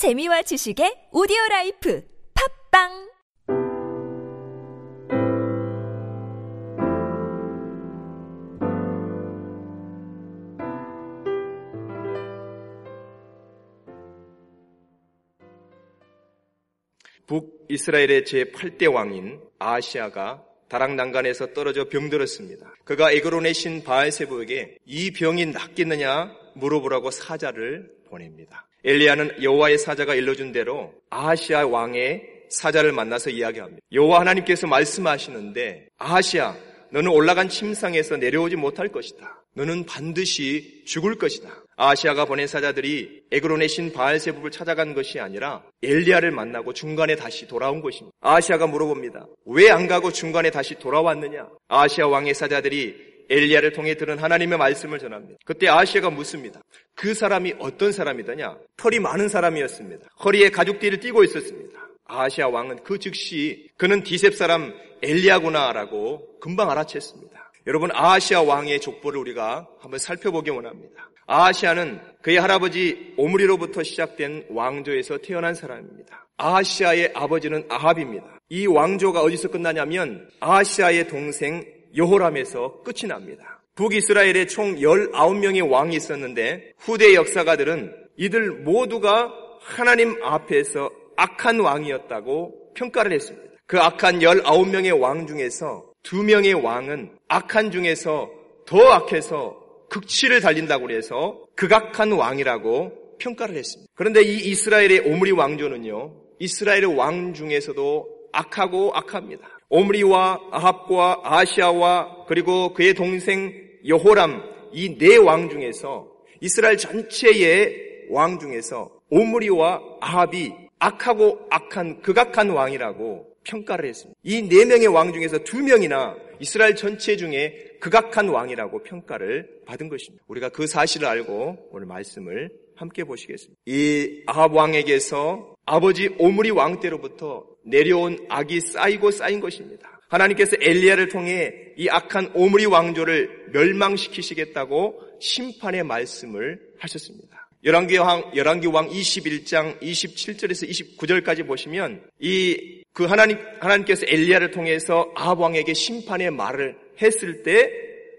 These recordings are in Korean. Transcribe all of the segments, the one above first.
재미와 지식의 오디오 life 팟빵 북이스라엘의 제8대 왕인 아하시야가 다락 난간에서 떨어져 병들었습니다. 그가 에그론의 신 바알세붑에게 이 병이 낫겠느냐 물어보라고 사자를 보냅니다. 엘리야는 여호와의 사자가 일러준 대로 아하시야 왕의 사자를 만나서 이야기합니다. 여호와 하나님께서 말씀하시는데 아시아 너는 올라간 침상에서 내려오지 못할 것이다. 너는 반드시 죽을 것이다. 아시아가 보낸 사자들이 에그론의 신 바알세북을 찾아간 것이 아니라 엘리야를 만나고 중간에 다시 돌아온 것입니다. 아시아가 물어봅니다. 왜 안 가고 중간에 다시 돌아왔느냐? 아시아 왕의 사자들이 엘리야를 통해 들은 하나님의 말씀을 전합니다. 그때 아시아가 묻습니다. 그 사람이 어떤 사람이더냐? 털이 많은 사람이었습니다. 허리에 가죽띠를 띠고 있었습니다. 아시아 왕은 그 즉시 그는 디셉 사람 엘리야구나라고 금방 알아챘습니다. 여러분 아시아 왕의 족보를 우리가 한번 살펴보기 원합니다. 아시아는 그의 할아버지 오므리로부터 시작된 왕조에서 태어난 사람입니다. 아시아의 아버지는 아합입니다. 이 왕조가 어디서 끝나냐면 아시아의 동생 여호람에서 끝이 납니다. 북이스라엘에 총 19명의 왕이 있었는데 후대 역사가들은 이들 모두가 하나님 앞에서 악한 왕이었다고 평가를 했습니다. 그 악한 19명의 왕 중에서 두 명의 왕은 악한 중에서 더 악해서 극치를 달린다고 해서 극악한 왕이라고 평가를 했습니다. 그런데 이 이스라엘의 오므리 왕조는요, 이스라엘의 왕 중에서도 악하고 악합니다. 오므리와 아합과 아시아와 그리고 그의 동생 여호람 이 네 왕 중에서 이스라엘 전체의 왕 중에서 오므리와 아합이 악하고 악한 극악한 왕이라고 평가를 했습니다. 이 네 명의 왕 중에서 두 명이나 이스라엘 전체 중에 극악한 왕이라고 평가를 받은 것입니다. 우리가 그 사실을 알고 오늘 말씀을 함께 보시겠습니다. 이 아합 왕에게서 아버지 오므리 왕 때로부터 내려온 악이 쌓이고 쌓인 것입니다. 하나님께서 엘리야를 통해 이 악한 오므리 왕조를 멸망시키시겠다고 심판의 말씀을 하셨습니다. 열왕기 왕, 열왕기 왕 21장 27절에서 29절까지 보시면 이 그 하나님, 하나님께서 엘리야를 통해서 아합 왕에게 심판의 말을 했을 때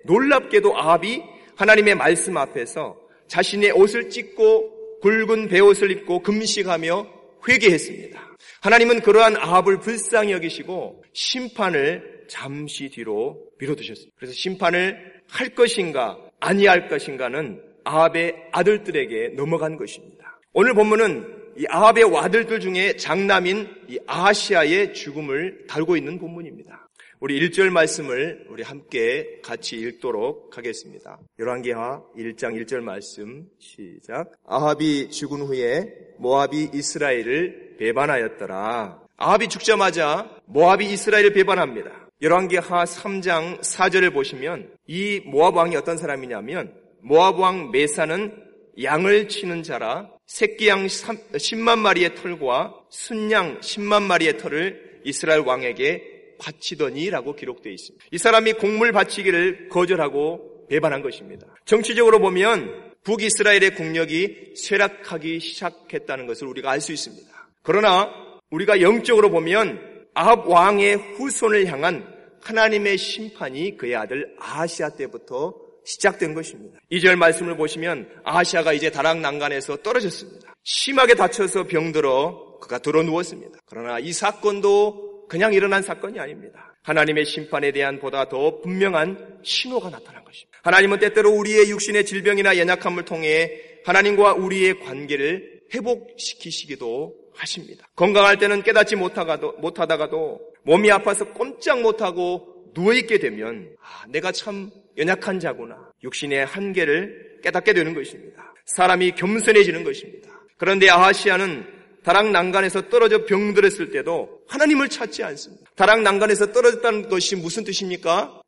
놀랍게도 아합이 하나님의 말씀 앞에서 자신의 옷을 찢고 굵은 베옷을 입고 금식하며 회개했습니다. 하나님은 그러한 아합을 불쌍히 여기시고 심판을 잠시 뒤로 미뤄두셨습니다. 그래서 심판을 할 것인가 아니할 것인가는 아합의 아들들에게 넘어간 것입니다. 오늘 본문은 이 아합의 아들들 중에 장남인 이 아시아의 죽음을 달고 있는 본문입니다. 우리 1절 말씀을 우리 함께 같이 읽도록 하겠습니다. 열왕기하 1장 1절 말씀 시작. 아합이 죽은 후에 모압이 이스라엘을 배반하였더라. 아합이 죽자마자 모압이 이스라엘을 배반합니다. 열왕기하 3장 4절을 보시면 이 모압 왕이 어떤 사람이냐면 모압 왕 메사는 양을 치는 자라 새끼 양 10만 마리의 털과 순양 10만 마리의 털을 이스라엘 왕에게 바치더니라고 기록되어 있습니다. 이 사람이 곡물 바치기를 거절하고 배반한 것입니다. 정치적으로 보면 북이스라엘의 국력이 쇠락하기 시작했다는 것을 우리가 알 수 있습니다. 그러나 우리가 영적으로 보면 아합 왕의 후손을 향한 하나님의 심판이 그의 아들 아시아 때부터 시작된 것입니다. 2절 말씀을 보시면 아시아가 이제 다락 난간에서 떨어졌습니다. 심하게 다쳐서 병들어 그가 들어 누웠습니다. 그러나 이 사건도 그냥 일어난 사건이 아닙니다. 하나님의 심판에 대한 보다 더 분명한 신호가 나타난 것입니다. 하나님은 때때로 우리의 육신의 질병이나 연약함을 통해 하나님과 우리의 관계를 회복시키시기도 하십니다. 건강할 때는 깨닫지 못하다가도, 못하다가도 몸이 아파서 꼼짝 못하고 누워있게 되면 아, 내가 참 연약한 자구나. 육신의 한계를 깨닫게 되는 것입니다. 사람이 겸손해지는 것입니다. 그런데 아하시아는 다락 난간에서 떨어져 병들었을 때도 하나님을 찾지 않습니다. 다락 난간에서 떨어졌다는 것이 무슨 뜻입니까?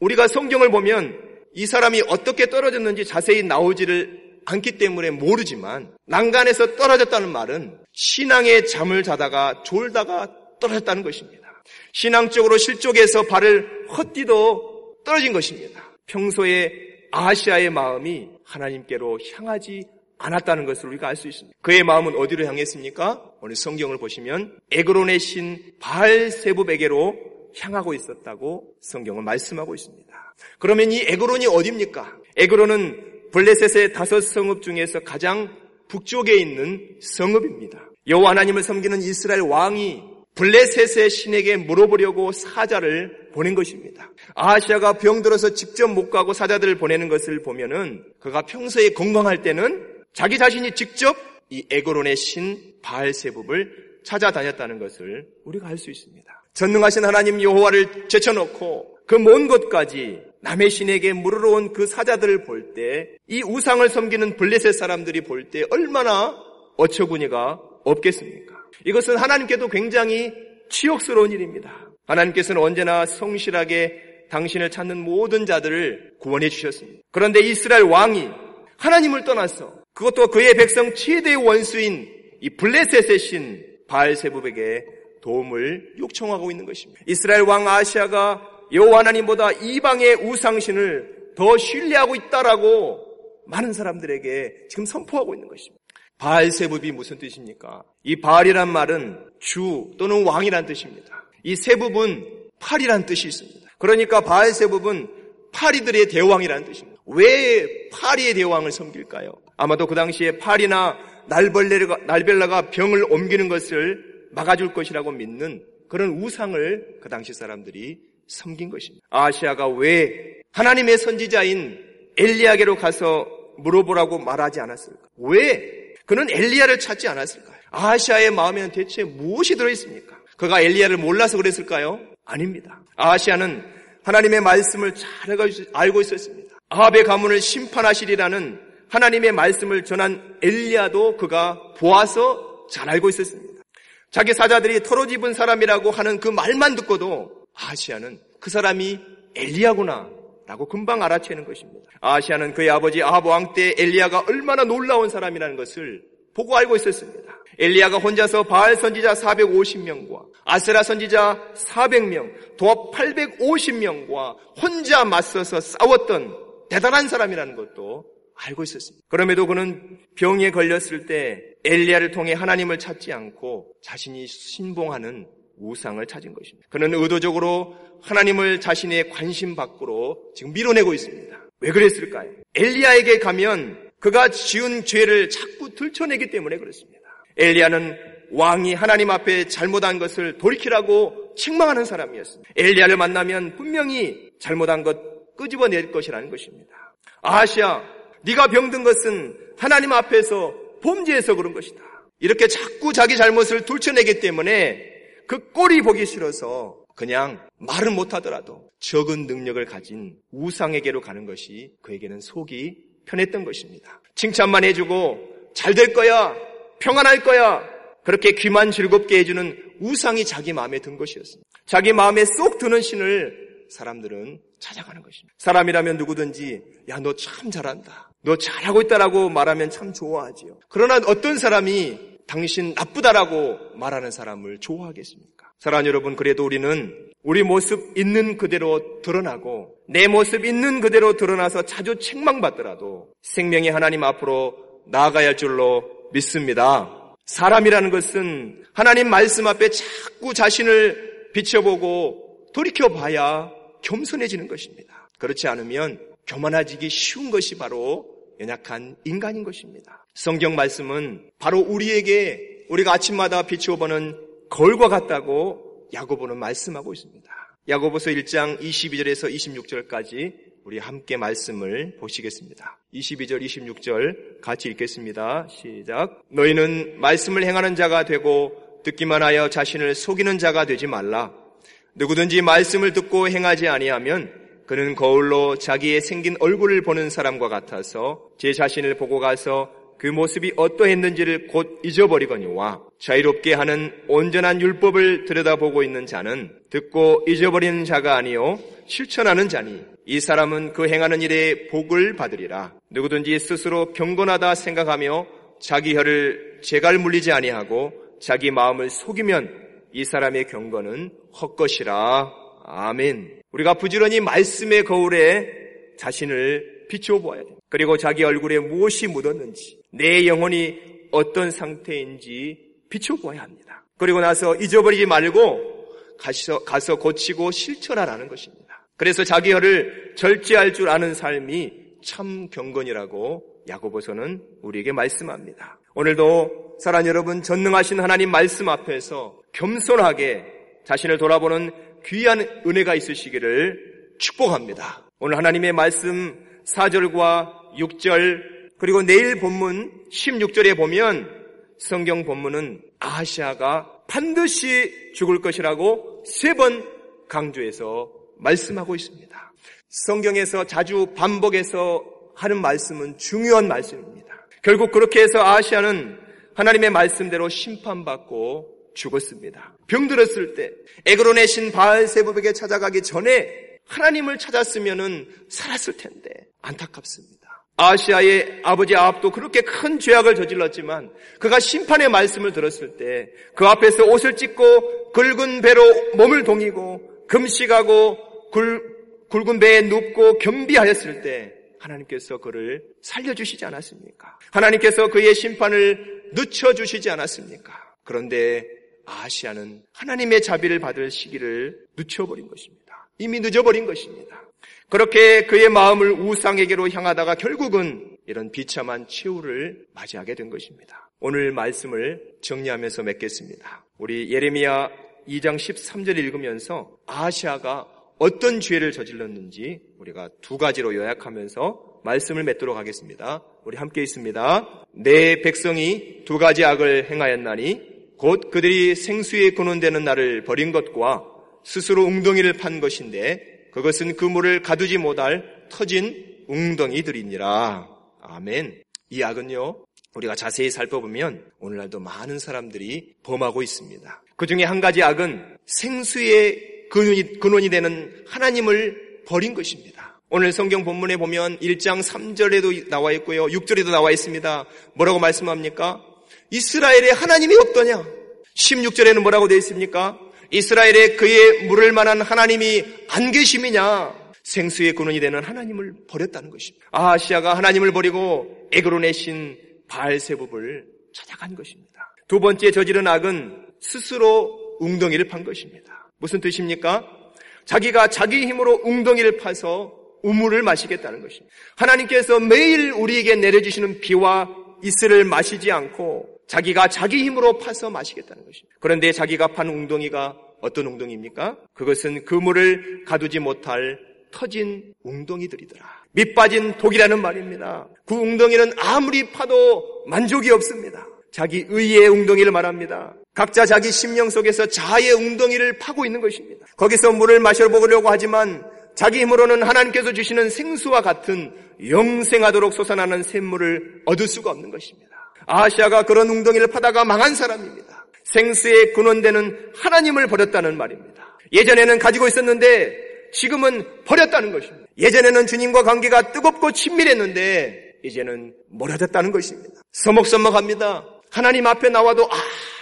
우리가 성경을 보면 이 사람이 어떻게 떨어졌는지 자세히 나오지를 않기 때문에 모르지만 난간에서 떨어졌다는 말은 신앙의 잠을 자다가 졸다가 떨어졌다는 것입니다. 신앙적으로 실족해서 발을 헛디도 떨어진 것입니다. 평소에 아시아의 마음이 하나님께로 향하지 않았다는 것을 우리가 알 수 있습니다. 그의 마음은 어디로 향했습니까? 오늘 성경을 보시면 에그론의 신 바알세부에게로 향하고 있었다고 성경은 말씀하고 있습니다. 그러면 이 에그론이 어디입니까? 에그론은 블레셋의 다섯 성읍 중에서 가장 북쪽에 있는 성읍입니다. 여호와 하나님을 섬기는 이스라엘 왕이 블레셋의 신에게 물어보려고 사자를 보낸 것입니다. 아시아가 병들어서 직접 못 가고 사자들을 보내는 것을 보면은 그가 평소에 건강할 때는 자기 자신이 직접 이 에고론의 신 바알세붑을 찾아다녔다는 것을 우리가 알 수 있습니다. 전능하신 하나님 여호와를 제쳐놓고 그 먼 곳까지 남의 신에게 물으러 온 그 사자들을 볼 때 이 우상을 섬기는 블레셋 사람들이 볼 때 얼마나 어처구니가 없겠습니까? 이것은 하나님께도 굉장히 치욕스러운 일입니다. 하나님께서는 언제나 성실하게 당신을 찾는 모든 자들을 구원해 주셨습니다. 그런데 이스라엘 왕이 하나님을 떠나서 그것도 그의 백성 최대의 원수인 이 블레셋의 신 바알세부백에 도움을 요청하고 있는 것입니다. 이스라엘 왕 아시아가 여호와 하나님보다 이방의 우상신을 더 신뢰하고 있다라고 많은 사람들에게 지금 선포하고 있는 것입니다. 바알세부이 무슨 뜻입니까? 이 바알이란 말은 주 또는 왕이란 뜻입니다. 이 세부분 팔이란 뜻이 있습니다. 그러니까 바알세부은 파리들의 대왕이라는 뜻입니다. 왜 파리의 대왕을 섬길까요? 아마도 그 당시에 파리나 날벌레가, 날벨라가 병을 옮기는 것을 막아줄 것이라고 믿는 그런 우상을 그 당시 사람들이 섬긴 것입니다. 아시아가 왜 하나님의 선지자인 엘리야게로 가서 물어보라고 말하지 않았을까? 왜 그는 엘리야를 찾지 않았을까요? 아시아의 마음에는 대체 무엇이 들어 있습니까? 그가 엘리야를 몰라서 그랬을까요? 아닙니다. 아시아는 하나님의 말씀을 잘 알고 있었습니다. 아합의 가문을 심판하시리라는 하나님의 말씀을 전한 엘리야도 그가 보아서 잘 알고 있었습니다. 자기 사자들이 털어집은 사람이라고 하는 그 말만 듣고도 아시아는 그 사람이 엘리야구나 라고 금방 알아채는 것입니다. 아시아는 그의 아버지 아합 왕 때 엘리야가 얼마나 놀라운 사람이라는 것을 보고 알고 있었습니다. 엘리야가 혼자서 바알 선지자 450명과 아세라 선지자 400명, 도합 850명과 혼자 맞서서 싸웠던 대단한 사람이라는 것도 알고 있었습니다. 그럼에도 그는 병에 걸렸을 때 엘리야를 통해 하나님을 찾지 않고 자신이 신봉하는 우상을 찾은 것입니다. 그는 의도적으로 하나님을 자신의 관심 밖으로 지금 밀어내고 있습니다. 왜 그랬을까요? 엘리야에게 가면 그가 지은 죄를 자꾸 들춰내기 때문에 그렇습니다. 엘리야는 왕이 하나님 앞에 잘못한 것을 돌이키라고 책망하는 사람이었습니다. 엘리야를 만나면 분명히 잘못한 것 끄집어낼 것이라는 것입니다. 아시아, 네가 병든 것은 하나님 앞에서 범죄해서 그런 것이다. 이렇게 자꾸 자기 잘못을 돌쳐내기 때문에 그 꼴이 보기 싫어서 그냥 말은 못하더라도 적은 능력을 가진 우상에게로 가는 것이 그에게는 속이 편했던 것입니다. 칭찬만 해주고 잘 될 거야, 평안할 거야, 그렇게 귀만 즐겁게 해주는 우상이 자기 마음에 든 것이었습니다. 자기 마음에 쏙 드는 신을 사람들은 찾아가는 것입니다. 사람이라면 누구든지 야 너 참 잘한다. 너 잘하고 있다라고 말하면 참 좋아하지요. 그러나 어떤 사람이 당신 나쁘다라고 말하는 사람을 좋아하겠습니까? 사랑하는 여러분, 그래도 우리는 우리 모습 있는 그대로 드러나고 내 모습 있는 그대로 드러나서 자주 책망받더라도 생명의 하나님 앞으로 나아가야 할 줄로 믿습니다. 사람이라는 것은 하나님 말씀 앞에 자꾸 자신을 비춰보고 돌이켜봐야 겸손해지는 것입니다. 그렇지 않으면 교만해지기 쉬운 것이 바로 연약한 인간인 것입니다. 성경 말씀은 바로 우리에게 우리가 아침마다 비추어 보는 거울과 같다고 야고보는 말씀하고 있습니다. 야고보서 1장 22절에서 26절까지 우리 함께 말씀을 보시겠습니다. 22절, 26절 같이 읽겠습니다. 시작. 너희는 말씀을 행하는 자가 되고 듣기만 하여 자신을 속이는 자가 되지 말라. 누구든지 말씀을 듣고 행하지 아니하면 그는 거울로 자기의 생긴 얼굴을 보는 사람과 같아서 제 자신을 보고 가서 그 모습이 어떠했는지를 곧 잊어버리거니와 자유롭게 하는 온전한 율법을 들여다보고 있는 자는 듣고 잊어버리는 자가 아니요 실천하는 자니 이 사람은 그 행하는 일에 복을 받으리라. 누구든지 스스로 경건하다 생각하며 자기 혀를 재갈 물리지 아니하고 자기 마음을 속이면 이 사람의 경건은 헛것이라. 아멘. 우리가 부지런히 말씀의 거울에 자신을 비추어 보아야 됩니다. 그리고 자기 얼굴에 무엇이 묻었는지, 내 영혼이 어떤 상태인지 비추어 보아야 합니다. 그리고 나서 잊어버리지 말고 가서, 가서 고치고 실천하라는 것입니다. 그래서 자기 혀를 절제할 줄 아는 삶이 참 경건이라고 야고보서는 우리에게 말씀합니다. 오늘도 사랑 여러분 전능하신 하나님 말씀 앞에서 겸손하게 자신을 돌아보는 귀한 은혜가 있으시기를 축복합니다. 오늘 하나님의 말씀 4절과 6절 그리고 내일 본문 16절에 보면 성경 본문은 아시아가 반드시 죽을 것이라고 세 번 강조해서 말씀하고 있습니다. 성경에서 자주 반복해서 하는 말씀은 중요한 말씀입니다. 결국 그렇게 해서 아시아는 하나님의 말씀대로 심판받고 죽었습니다. 병들었을 때 에그론의 신 바알 세부에게 찾아가기 전에 하나님을 찾았으면 살았을 텐데 안타깝습니다. 아시아의 아버지 아합도 그렇게 큰 죄악을 저질렀지만 그가 심판의 말씀을 들었을 때 그 앞에서 옷을 찢고 굵은 배로 몸을 동이고 금식하고 굴, 굵은 배에 눕고 겸비하였을 때 하나님께서 그를 살려주시지 않았습니까? 하나님께서 그의 심판을 늦춰주시지 않았습니까? 그런데 아시아는 하나님의 자비를 받을 시기를 늦춰버린 것입니다. 이미 늦어버린 것입니다. 그렇게 그의 마음을 우상에게로 향하다가 결국은 이런 비참한 최후를 맞이하게 된 것입니다. 오늘 말씀을 정리하면서 맺겠습니다. 우리 예레미야 2장 13절 읽으면서 아시아가 어떤 죄를 저질렀는지 우리가 두 가지로 요약하면서 말씀을 맺도록 하겠습니다. 우리 함께 있습니다. 내 백성이 두 가지 악을 행하였나니 곧 그들이 생수에 근원되는 날을 버린 것과 스스로 웅덩이를 판 것인데 그것은 그 물을 가두지 못할 터진 웅덩이들이니라. 아멘. 이 악은요, 우리가 자세히 살펴보면 오늘날도 많은 사람들이 범하고 있습니다. 그 중에 한 가지 악은 생수의 근원이, 근원이 되는 하나님을 버린 것입니다. 오늘 성경 본문에 보면 1장 3절에도 나와 있고요. 6절에도 나와 있습니다. 뭐라고 말씀합니까? 이스라엘에 하나님이 없더냐? 16절에는 뭐라고 되어 있습니까? 이스라엘에 그의 물을 만한 하나님이 안 계심이냐? 생수의 근원이 되는 하나님을 버렸다는 것입니다. 아시아가 하나님을 버리고 에그론의 신 바알세법을 찾아간 것입니다. 두 번째 저지른 악은 스스로 웅덩이를 판 것입니다. 무슨 뜻입니까? 자기가 자기 힘으로 웅덩이를 파서 우물을 마시겠다는 것입니다. 하나님께서 매일 우리에게 내려주시는 비와 이슬을 마시지 않고 자기가 자기 힘으로 파서 마시겠다는 것입니다. 그런데 자기가 판 웅덩이가 어떤 웅덩이입니까? 그것은 그물을 가두지 못할 터진 웅덩이들이더라. 밑빠진 독이라는 말입니다. 그 웅덩이는 아무리 파도 만족이 없습니다. 자기 의의 웅덩이를 말합니다. 각자 자기 심령 속에서 자아의 웅덩이를 파고 있는 것입니다. 거기서 물을 마셔보려고 하지만 자기 힘으로는 하나님께서 주시는 생수와 같은 영생하도록 솟아나는 샘물을 얻을 수가 없는 것입니다. 아시아가 그런 웅덩이를 파다가 망한 사람입니다. 생수의 근원되는 하나님을 버렸다는 말입니다. 예전에는 가지고 있었는데 지금은 버렸다는 것입니다. 예전에는 주님과 관계가 뜨겁고 친밀했는데 이제는 멀어졌다는 것입니다. 서먹서먹합니다. 하나님 앞에 나와도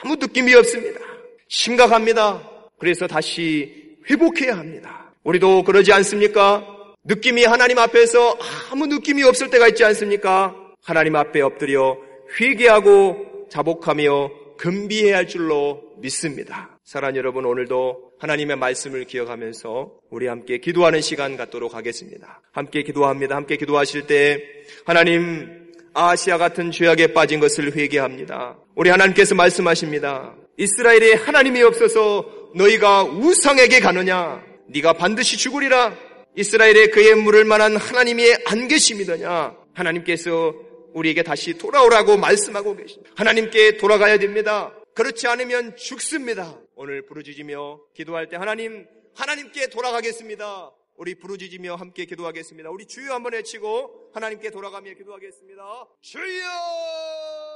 아무 느낌이 없습니다. 심각합니다. 그래서 다시 회복해야 합니다. 우리도 그러지 않습니까? 느낌이 하나님 앞에서 아무 느낌이 없을 때가 있지 않습니까? 하나님 앞에 엎드려 회개하고 자복하며 금비해야 할 줄로 믿습니다. 사랑 여러분 오늘도 하나님의 말씀을 기억하면서 우리 함께 기도하는 시간 갖도록 하겠습니다. 함께 기도합니다. 함께 기도하실 때 하나님 아시아 같은 죄악에 빠진 것을 회개합니다. 우리 하나님께서 말씀하십니다. 이스라엘에 하나님이 없어서 너희가 우상에게 가느냐? 네가 반드시 죽으리라. 이스라엘에 그의 물을 만한 하나님이 안 계심이더냐? 하나님께서 우리에게 다시 돌아오라고 말씀하고 계십니다. 하나님께 돌아가야 됩니다. 그렇지 않으면 죽습니다. 오늘 부르짖으며 기도할 때 하나님, 하나님께 돌아가겠습니다. 우리 부르짖으며 함께 기도하겠습니다. 우리 주여 한번 외치고 하나님께 돌아가며 기도하겠습니다. 주여!